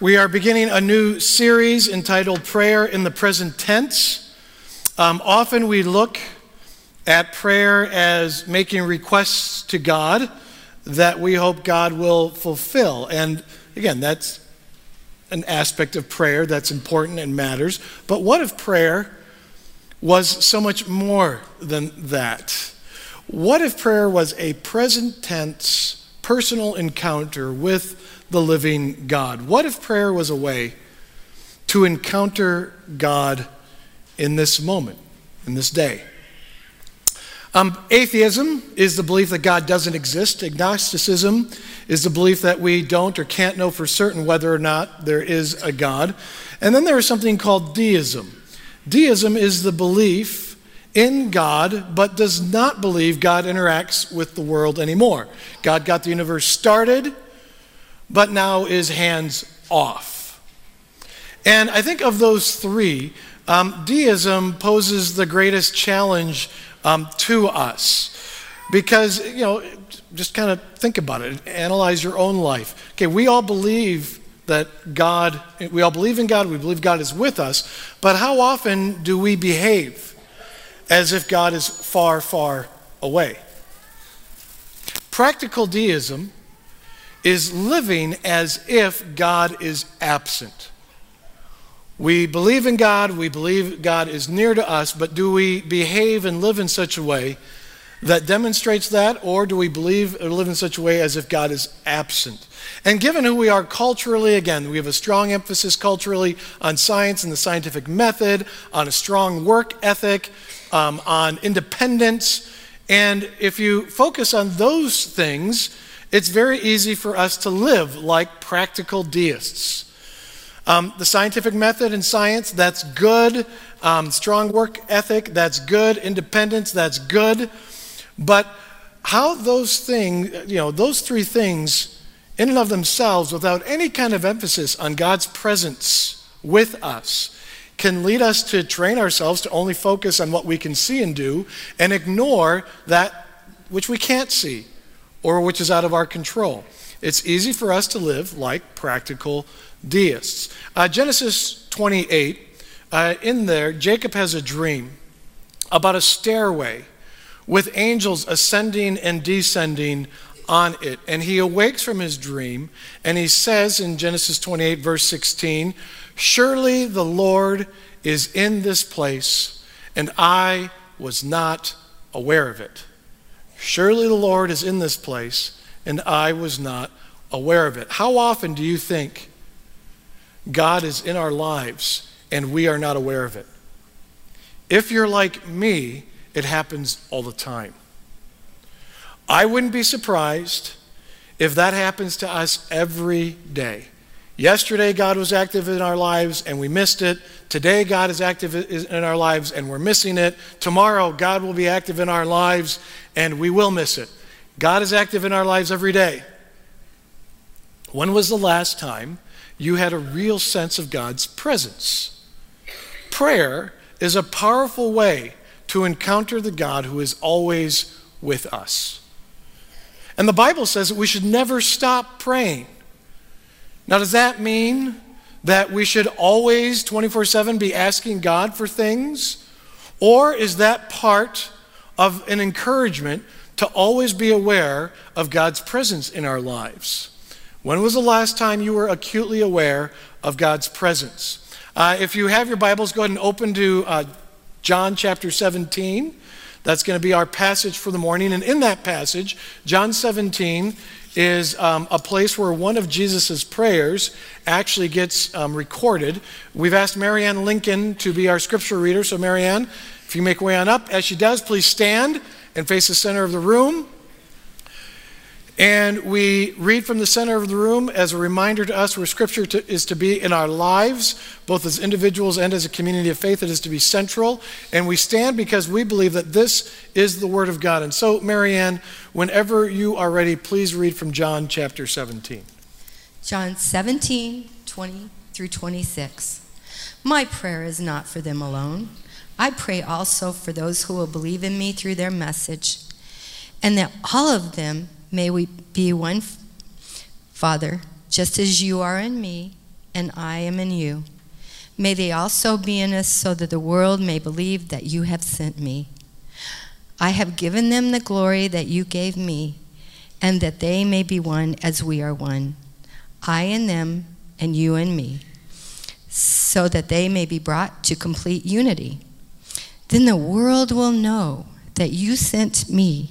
We are beginning a new series entitled Prayer in the Present Tense. Um, often we look at prayer as making requests to God that we hope God will fulfill. And again, that's an aspect of prayer that's important and matters. But what if prayer was so much more than that? What if prayer was a present tense, personal encounter with the living God? What if prayer was a way to encounter God in this moment, in this day? Um, atheism is the belief that God doesn't exist. Agnosticism is the belief that we don't or can't know for certain whether or not there is a God. And then there is something called deism. Deism is the belief in God, but does not believe God interacts with the world anymore. God got the universe started, but now is hands off. And I think of those three, um, deism poses the greatest challenge um, to us. Because, you know, just kind of think about it, analyze your own life. Okay, we all believe that God, we all believe in God, we believe God is with us, but how often do we behave as if God is far, far away? Practical deism is living as if God is absent. We believe in God, we believe God is near to us, but do we behave and live in such a way that demonstrates that, or do we believe or live in such a way as if God is absent? And given who we are culturally, again, we have a strong emphasis culturally on science and the scientific method, on a strong work ethic, um, on independence. And if you focus on those things, it's very easy for us to live like practical deists. Um, the scientific method in science, that's good. Um, strong work ethic, that's good. Independence, that's good. But how those things, you know, those three things in and of themselves, without any kind of emphasis on God's presence with us, can lead us to train ourselves to only focus on what we can see and do and ignore that which we can't see or which is out of our control. It's easy for us to live like practical deists. Uh, Genesis 28, uh, in there, Jacob has a dream about a stairway with angels ascending and descending on it. And he awakes from his dream and he says in Genesis 28, verse 16, Surely the Lord is in this place, and I was not aware of it. Surely the Lord is in this place, and I was not aware of it. How often do you think God is in our lives and we are not aware of it? If you're like me, it happens all the time. I wouldn't be surprised if that happens to us every day. Yesterday, God was active in our lives and we missed it. Today, God is active in our lives and we're missing it. Tomorrow, God will be active in our lives and we will miss it. God is active in our lives every day. When was the last time you had a real sense of God's presence? Prayer is a powerful way to encounter the God who is always with us. And the Bible says that we should never stop praying. Now, does that mean that we should always, 24 7, be asking God for things? Or is that part of an encouragement to always be aware of God's presence in our lives? When was the last time you were acutely aware of God's presence? Uh, if you have your Bibles, go ahead and open to uh, John chapter 17. That's going to be our passage for the morning. And in that passage, John 17 is um, a place where one of Jesus' prayers actually gets um, recorded. We've asked Marianne Lincoln to be our scripture reader. So, Marianne, if you make way on up, as she does, please stand and face the center of the room. And we read from the center of the room as a reminder to us where Scripture to, is to be in our lives, both as individuals and as a community of faith. It is to be central. And we stand because we believe that this is the Word of God. And so, Marianne, whenever you are ready, please read from John chapter 17. John 17, 20 through 26. My prayer is not for them alone. I pray also for those who will believe in me through their message, and that all of them May we be one, Father, just as you are in me and I am in you. May they also be in us so that the world may believe that you have sent me. I have given them the glory that you gave me, and that they may be one as we are one. I and them, and you and me, so that they may be brought to complete unity. Then the world will know that you sent me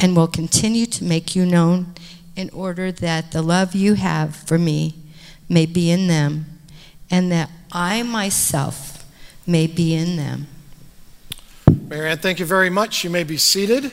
and will continue to make you known in order that the love you have for me may be in them and that I myself may be in them. Marianne, thank you very much. You may be seated.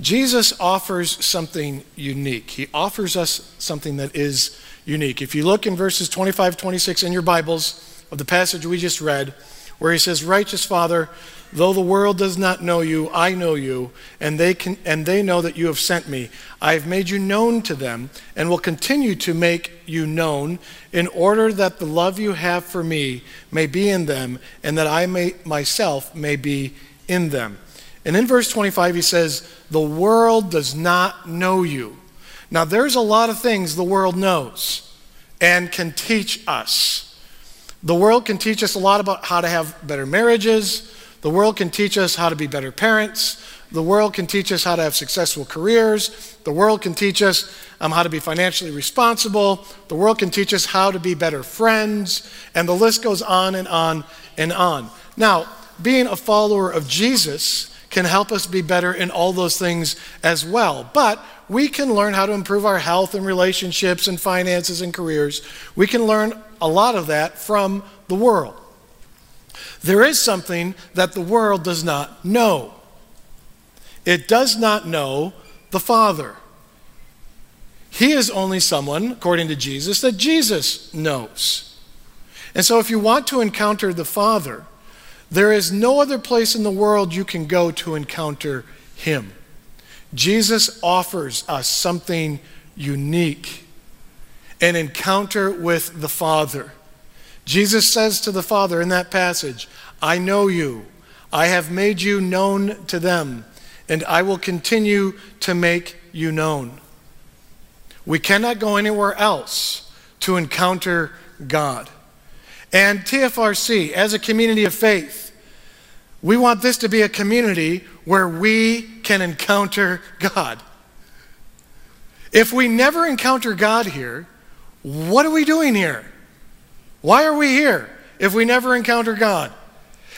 Jesus offers something unique. He offers us something that is unique. If you look in verses 25, 26 in your Bibles of the passage we just read, where he says, Righteous Father, though the world does not know you, I know you, and they, can, and they know that you have sent me. I have made you known to them, and will continue to make you known, in order that the love you have for me may be in them, and that I may, myself may be in them. And in verse 25, he says, The world does not know you. Now, there's a lot of things the world knows and can teach us. The world can teach us a lot about how to have better marriages. The world can teach us how to be better parents. The world can teach us how to have successful careers. The world can teach us um, how to be financially responsible. The world can teach us how to be better friends. And the list goes on and on and on. Now, being a follower of Jesus can help us be better in all those things as well. But we can learn how to improve our health and relationships and finances and careers. We can learn a lot of that from the world. There is something that the world does not know. It does not know the Father. He is only someone, according to Jesus, that Jesus knows. And so, if you want to encounter the Father, there is no other place in the world you can go to encounter Him. Jesus offers us something unique an encounter with the Father. Jesus says to the Father in that passage, I know you, I have made you known to them, and I will continue to make you known. We cannot go anywhere else to encounter God. And TFRC, as a community of faith, we want this to be a community where we can encounter God. If we never encounter God here, what are we doing here? Why are we here if we never encounter God?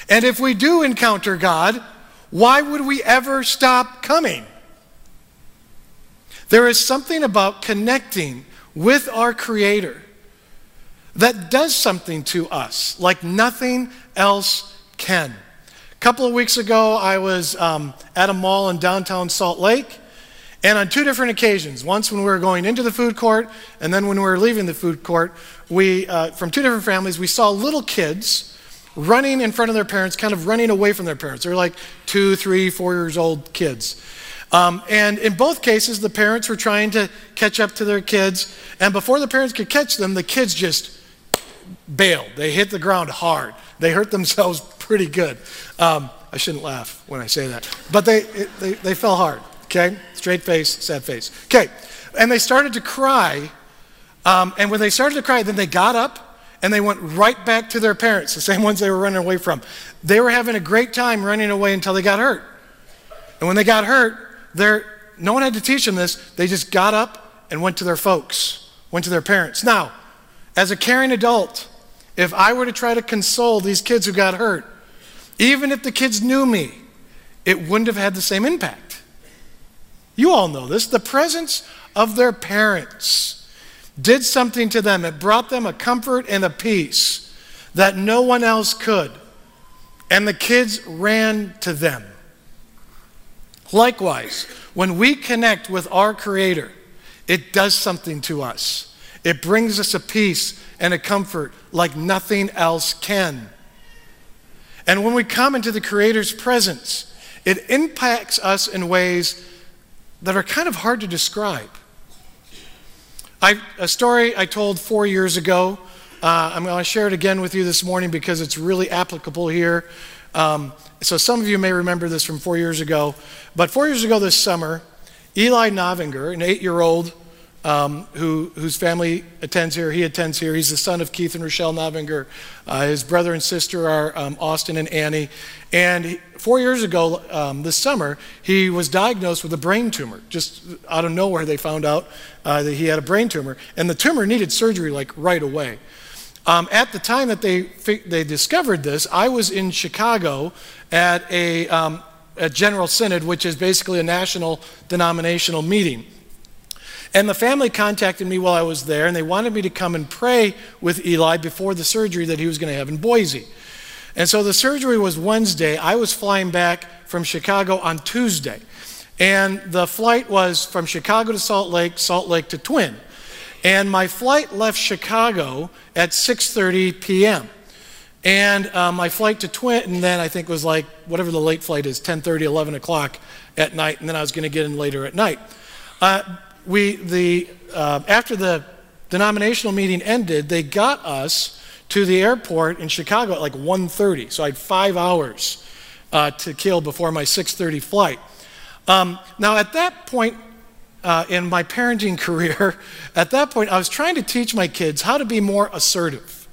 And if we do encounter God, why would we ever stop coming? There is something about connecting with our Creator that does something to us like nothing else can. A couple of weeks ago, I was um, at a mall in downtown Salt Lake and on two different occasions, once when we were going into the food court, and then when we were leaving the food court, we, uh, from two different families, we saw little kids running in front of their parents, kind of running away from their parents. They're like two, three, four years old kids. Um, and in both cases, the parents were trying to catch up to their kids, and before the parents could catch them, the kids just bailed. They hit the ground hard. They hurt themselves pretty good. Um, I shouldn't laugh when I say that, but they, it, they, they fell hard. Okay? Straight face, sad face. Okay. And they started to cry. Um, and when they started to cry, then they got up and they went right back to their parents, the same ones they were running away from. They were having a great time running away until they got hurt. And when they got hurt, no one had to teach them this. They just got up and went to their folks, went to their parents. Now, as a caring adult, if I were to try to console these kids who got hurt, even if the kids knew me, it wouldn't have had the same impact. You all know this. The presence of their parents did something to them. It brought them a comfort and a peace that no one else could. And the kids ran to them. Likewise, when we connect with our Creator, it does something to us. It brings us a peace and a comfort like nothing else can. And when we come into the Creator's presence, it impacts us in ways that are kind of hard to describe. I, a story I told four years ago, uh, I'm going to share it again with you this morning because it's really applicable here. Um, so some of you may remember this from four years ago. But four years ago this summer, Eli Novinger, an eight year old um, who, whose family attends here. He attends here. He's the son of Keith and Rochelle Novinger. Uh, his brother and sister are um, Austin and Annie. And he, four years ago, um, this summer, he was diagnosed with a brain tumor. Just out of nowhere, they found out uh, that he had a brain tumor. And the tumor needed surgery like right away. Um, at the time that they, they discovered this, I was in Chicago at a, um, a General Synod, which is basically a national denominational meeting. And the family contacted me while I was there, and they wanted me to come and pray with Eli before the surgery that he was going to have in Boise. And so the surgery was Wednesday. I was flying back from Chicago on Tuesday. And the flight was from Chicago to Salt Lake, Salt Lake to Twin. And my flight left Chicago at 6:30 p.m. And uh, my flight to Twin, and then I think was like whatever the late flight is, 10:30, 11 o'clock at night, and then I was going to get in later at night. Uh, we, the, uh, after the denominational meeting ended, they got us to the airport in Chicago at like 1.30. So I had five hours uh, to kill before my 6.30 flight. Um, now, at that point uh, in my parenting career, at that point, I was trying to teach my kids how to be more assertive.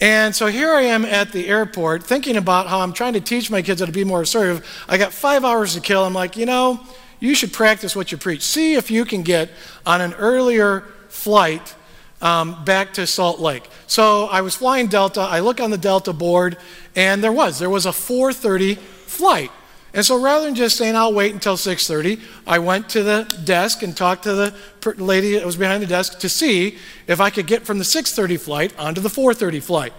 And so here I am at the airport thinking about how I'm trying to teach my kids how to be more assertive. I got five hours to kill. I'm like, you know, you should practice what you preach. See if you can get on an earlier flight um, back to Salt Lake. So I was flying Delta. I look on the Delta board, and there was there was a 4:30 flight. And so rather than just saying I'll wait until 6:30, I went to the desk and talked to the lady that was behind the desk to see if I could get from the 6:30 flight onto the 4:30 flight.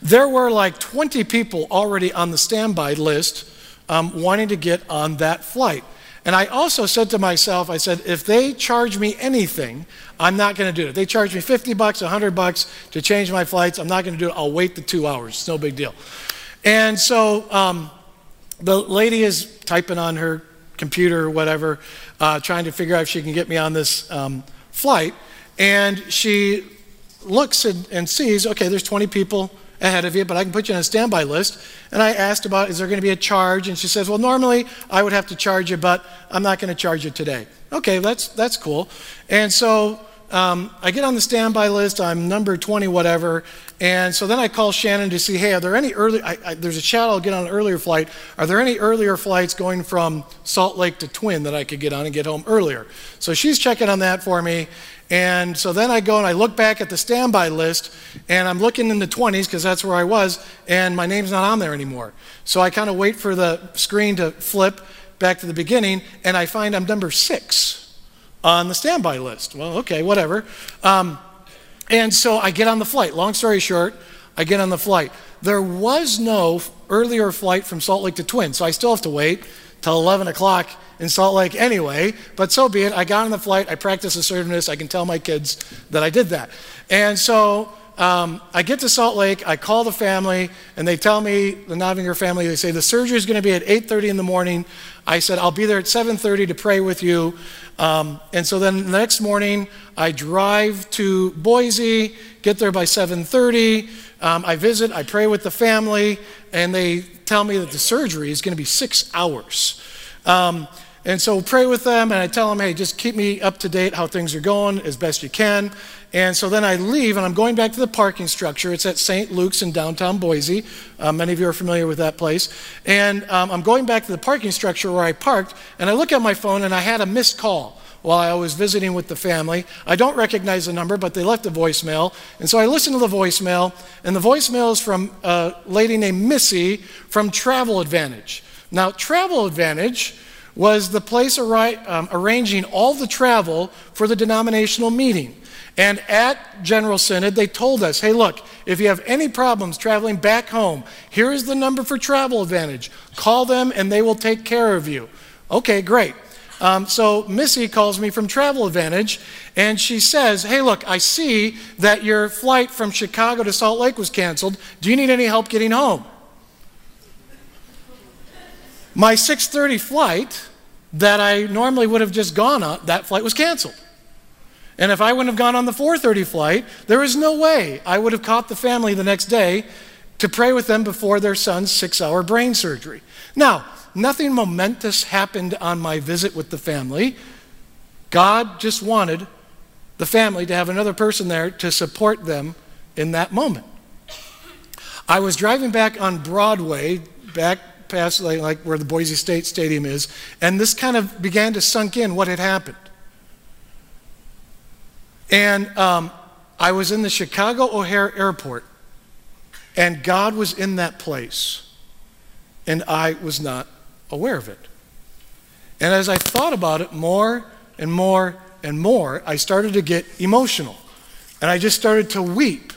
There were like 20 people already on the standby list um, wanting to get on that flight. And I also said to myself, I said, if they charge me anything, I'm not going to do it. If they charge me 50 bucks, 100 bucks to change my flights, I'm not going to do it. I'll wait the two hours. It's no big deal. And so um, the lady is typing on her computer or whatever, uh, trying to figure out if she can get me on this um, flight. And she looks and, and sees, okay, there's 20 people ahead of you, but I can put you on a standby list. And I asked about, is there going to be a charge? And she says, well, normally I would have to charge you, but I'm not going to charge you today. Okay, that's, that's cool. And so um, I get on the standby list. I'm number 20, whatever. And so then I call Shannon to see, hey, are there any early, I, I, there's a chat I'll get on an earlier flight. Are there any earlier flights going from Salt Lake to Twin that I could get on and get home earlier? So she's checking on that for me. And so then I go and I look back at the standby list, and I'm looking in the 20s because that's where I was, and my name's not on there anymore. So I kind of wait for the screen to flip back to the beginning, and I find I'm number six on the standby list. Well, okay, whatever. Um, and so I get on the flight. Long story short, I get on the flight. There was no earlier flight from Salt Lake to Twin, so I still have to wait till 11 o'clock in Salt Lake anyway, but so be it. I got on the flight, I practiced assertiveness, I can tell my kids that I did that. And so um, I get to Salt Lake, I call the family, and they tell me, the Novinger family, they say, the surgery is going to be at 8.30 in the morning. I said, I'll be there at 7.30 to pray with you. Um, and so then the next morning, I drive to Boise, get there by 7.30. Um, I visit, I pray with the family, and they tell me that the surgery is going to be six hours. Um, and so pray with them, and I tell them, hey, just keep me up to date how things are going as best you can. And so then I leave, and I'm going back to the parking structure. It's at St. Luke's in downtown Boise. Uh, many of you are familiar with that place. And um, I'm going back to the parking structure where I parked, and I look at my phone, and I had a missed call while I was visiting with the family. I don't recognize the number, but they left a voicemail. And so I listened to the voicemail, and the voicemail is from a lady named Missy from Travel Advantage. Now, Travel Advantage was the place um, arranging all the travel for the denominational meeting. And at General Synod, they told us hey, look, if you have any problems traveling back home, here is the number for Travel Advantage. Call them and they will take care of you. Okay, great. Um, so Missy calls me from Travel Advantage and she says, Hey, look, I see that your flight from Chicago to Salt Lake was canceled. Do you need any help getting home? My 6:30 flight that I normally would have just gone on, that flight was canceled. And if I wouldn't have gone on the 4:30 flight, there is no way I would have caught the family the next day to pray with them before their son's 6-hour brain surgery. Now, nothing momentous happened on my visit with the family. God just wanted the family to have another person there to support them in that moment. I was driving back on Broadway, back past like, where the Boise State Stadium is, and this kind of began to sunk in what had happened. And um, I was in the Chicago O'Hare Airport, and God was in that place, and I was not aware of it. And as I thought about it more and more and more, I started to get emotional. And I just started to weep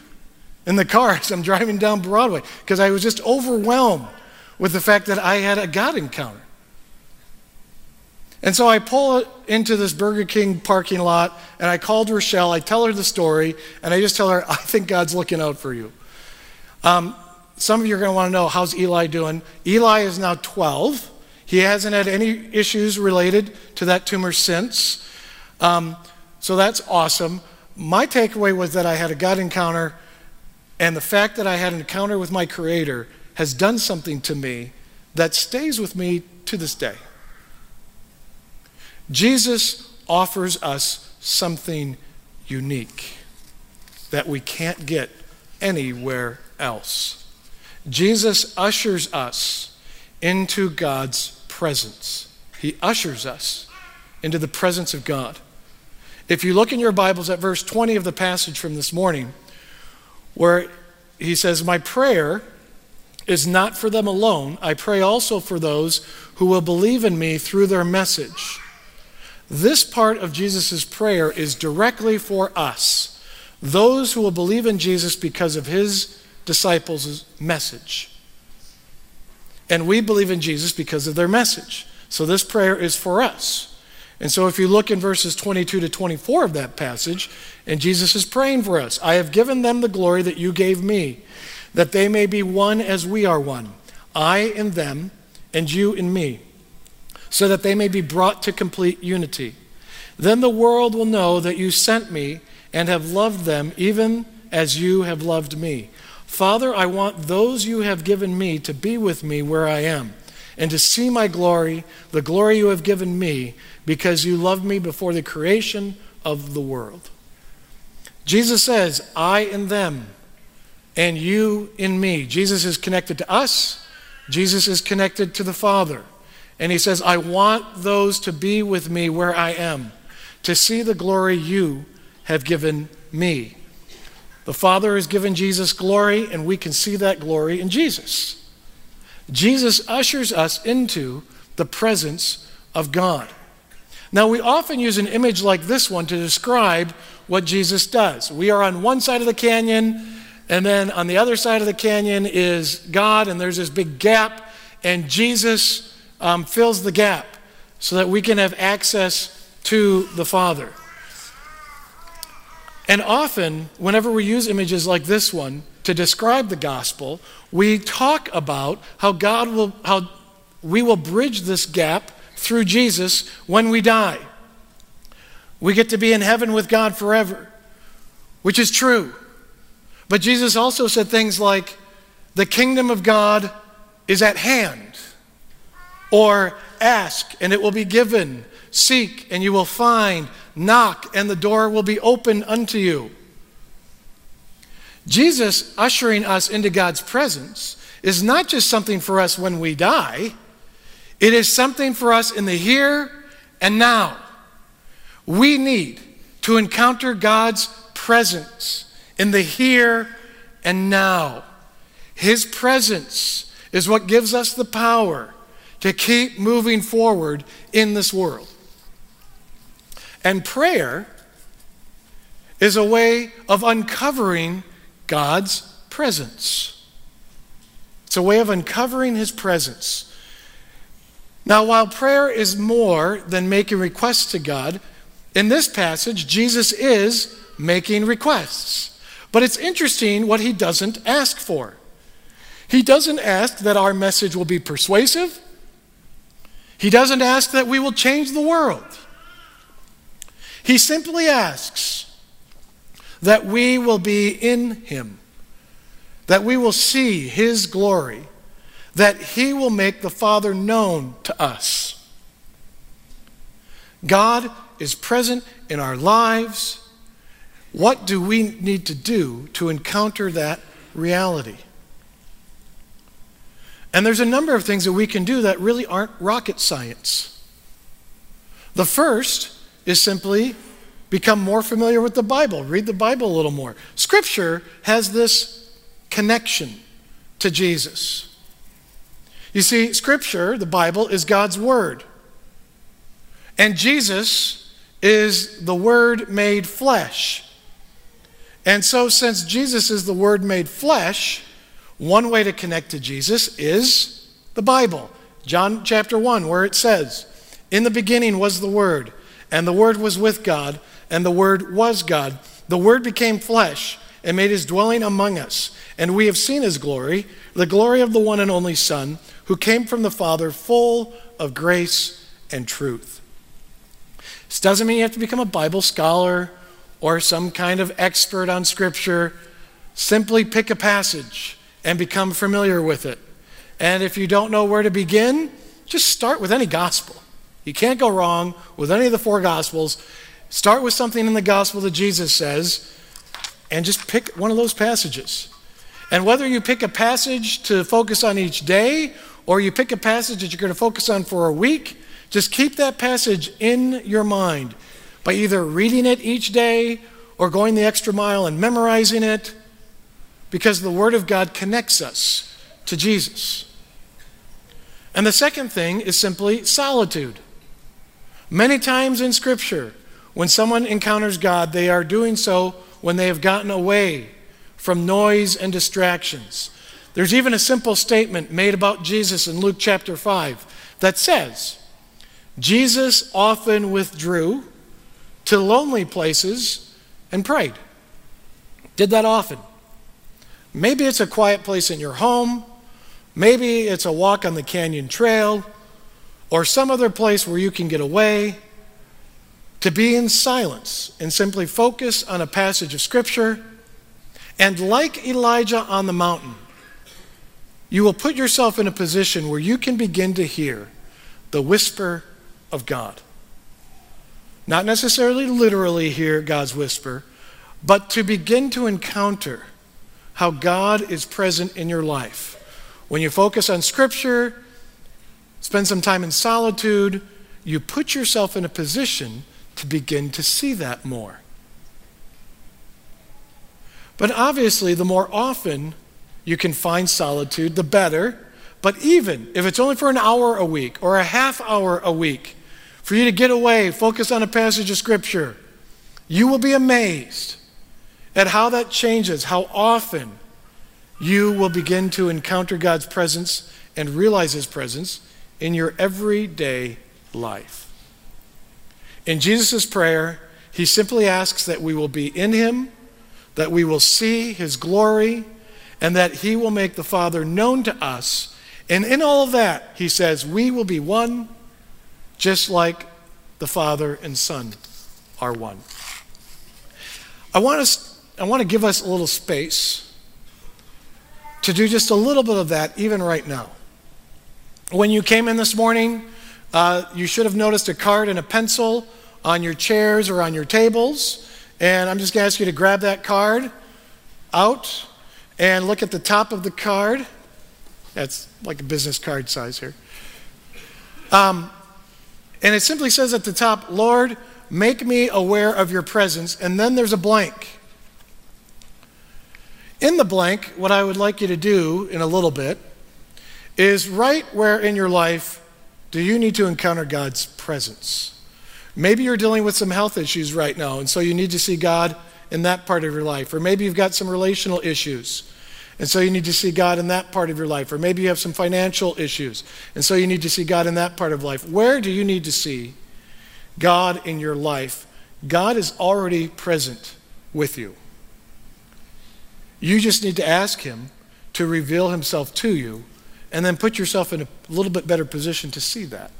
in the car as I'm driving down Broadway because I was just overwhelmed with the fact that I had a God encounter. And so I pull into this Burger King parking lot and I called Rochelle. I tell her the story and I just tell her, I think God's looking out for you. Um, some of you are going to want to know how's Eli doing? Eli is now 12. He hasn't had any issues related to that tumor since. Um, so that's awesome. My takeaway was that I had a God encounter, and the fact that I had an encounter with my Creator has done something to me that stays with me to this day. Jesus offers us something unique that we can't get anywhere else. Jesus ushers us into God's presence. He ushers us into the presence of God. If you look in your Bibles at verse 20 of the passage from this morning, where he says, My prayer is not for them alone. I pray also for those who will believe in me through their message. This part of Jesus' prayer is directly for us, those who will believe in Jesus because of his disciples' message. And we believe in Jesus because of their message. So this prayer is for us. And so if you look in verses 22 to 24 of that passage, and Jesus is praying for us I have given them the glory that you gave me that they may be one as we are one, I in them, and you in me, so that they may be brought to complete unity. Then the world will know that you sent me and have loved them even as you have loved me. Father, I want those you have given me to be with me where I am, and to see my glory, the glory you have given me, because you loved me before the creation of the world. Jesus says, I in them and you in me. Jesus is connected to us, Jesus is connected to the Father. And he says, I want those to be with me where I am, to see the glory you have given me. The Father has given Jesus glory, and we can see that glory in Jesus. Jesus ushers us into the presence of God. Now, we often use an image like this one to describe what Jesus does. We are on one side of the canyon, and then on the other side of the canyon is God, and there's this big gap, and Jesus um, fills the gap so that we can have access to the Father. And often, whenever we use images like this one to describe the gospel, we talk about how God will, how we will bridge this gap through Jesus when we die. We get to be in heaven with God forever, which is true. But Jesus also said things like, the kingdom of God is at hand. Or ask and it will be given. Seek and you will find. Knock and the door will be opened unto you. Jesus ushering us into God's presence is not just something for us when we die, it is something for us in the here and now. We need to encounter God's presence in the here and now. His presence is what gives us the power to keep moving forward in this world. And prayer is a way of uncovering God's presence. It's a way of uncovering His presence. Now, while prayer is more than making requests to God, in this passage, Jesus is making requests. But it's interesting what he doesn't ask for. He doesn't ask that our message will be persuasive. He doesn't ask that we will change the world. He simply asks that we will be in him, that we will see his glory, that he will make the Father known to us. God is present in our lives. What do we need to do to encounter that reality? And there's a number of things that we can do that really aren't rocket science. The first is simply become more familiar with the Bible, read the Bible a little more. Scripture has this connection to Jesus. You see, Scripture, the Bible, is God's Word. And Jesus is the Word made flesh. And so, since Jesus is the Word made flesh, one way to connect to Jesus is the Bible. John chapter 1, where it says, In the beginning was the Word, and the Word was with God, and the Word was God. The Word became flesh and made his dwelling among us, and we have seen his glory, the glory of the one and only Son, who came from the Father, full of grace and truth. This doesn't mean you have to become a Bible scholar or some kind of expert on Scripture. Simply pick a passage and become familiar with it. And if you don't know where to begin, just start with any gospel. You can't go wrong with any of the four gospels. Start with something in the gospel that Jesus says and just pick one of those passages. And whether you pick a passage to focus on each day or you pick a passage that you're going to focus on for a week, just keep that passage in your mind by either reading it each day or going the extra mile and memorizing it because the Word of God connects us to Jesus. And the second thing is simply solitude. Many times in Scripture, when someone encounters God, they are doing so when they have gotten away from noise and distractions. There's even a simple statement made about Jesus in Luke chapter 5 that says, Jesus often withdrew to lonely places and prayed. Did that often. Maybe it's a quiet place in your home. Maybe it's a walk on the canyon trail or some other place where you can get away. To be in silence and simply focus on a passage of Scripture. And like Elijah on the mountain, you will put yourself in a position where you can begin to hear the whisper of God. Not necessarily literally hear God's whisper, but to begin to encounter how God is present in your life. When you focus on Scripture, spend some time in solitude, you put yourself in a position to begin to see that more. But obviously, the more often you can find solitude, the better. But even if it's only for an hour a week or a half hour a week, for you to get away, focus on a passage of Scripture, you will be amazed at how that changes, how often you will begin to encounter God's presence and realize His presence in your everyday life. In Jesus' prayer, He simply asks that we will be in Him, that we will see His glory, and that He will make the Father known to us. And in all of that, He says, we will be one just like the Father and Son are one. I want, us, I want to give us a little space to do just a little bit of that, even right now. When you came in this morning, uh, you should have noticed a card and a pencil on your chairs or on your tables. And I'm just going to ask you to grab that card out and look at the top of the card. That's like a business card size here. Um, and it simply says at the top, Lord, make me aware of your presence. And then there's a blank. In the blank, what I would like you to do in a little bit is write where in your life do you need to encounter God's presence. Maybe you're dealing with some health issues right now, and so you need to see God in that part of your life. Or maybe you've got some relational issues. And so you need to see God in that part of your life. Or maybe you have some financial issues. And so you need to see God in that part of life. Where do you need to see God in your life? God is already present with you. You just need to ask Him to reveal Himself to you and then put yourself in a little bit better position to see that.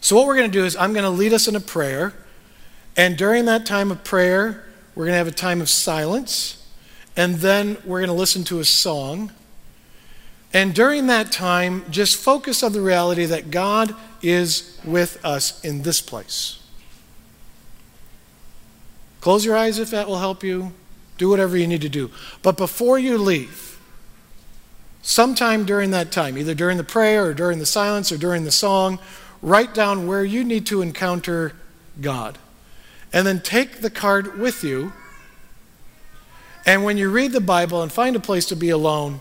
So, what we're going to do is, I'm going to lead us in a prayer. And during that time of prayer, we're going to have a time of silence. And then we're going to listen to a song. And during that time, just focus on the reality that God is with us in this place. Close your eyes if that will help you. Do whatever you need to do. But before you leave, sometime during that time, either during the prayer or during the silence or during the song, write down where you need to encounter God. And then take the card with you. And when you read the Bible and find a place to be alone,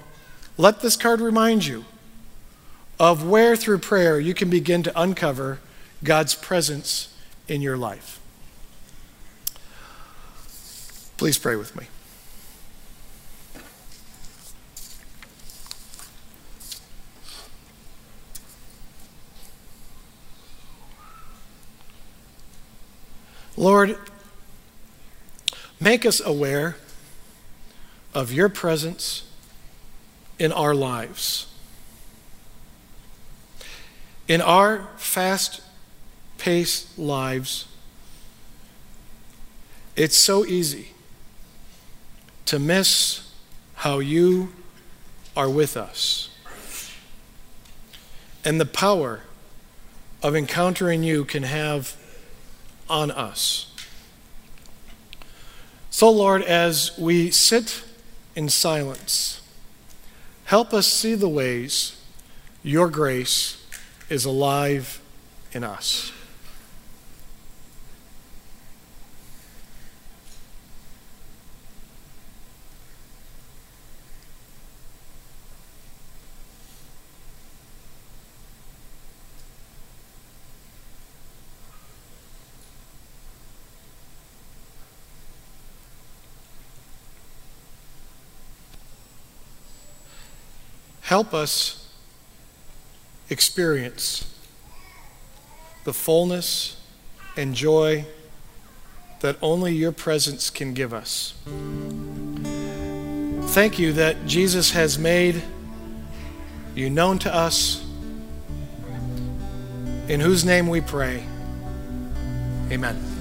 let this card remind you of where through prayer you can begin to uncover God's presence in your life. Please pray with me. Lord, make us aware of your presence in our lives. In our fast paced lives, it's so easy to miss how you are with us. And the power of encountering you can have on us. So, Lord, as we sit in silence, help us see the ways your grace is alive in us. Help us experience the fullness and joy that only your presence can give us. Thank you that Jesus has made you known to us, in whose name we pray. Amen.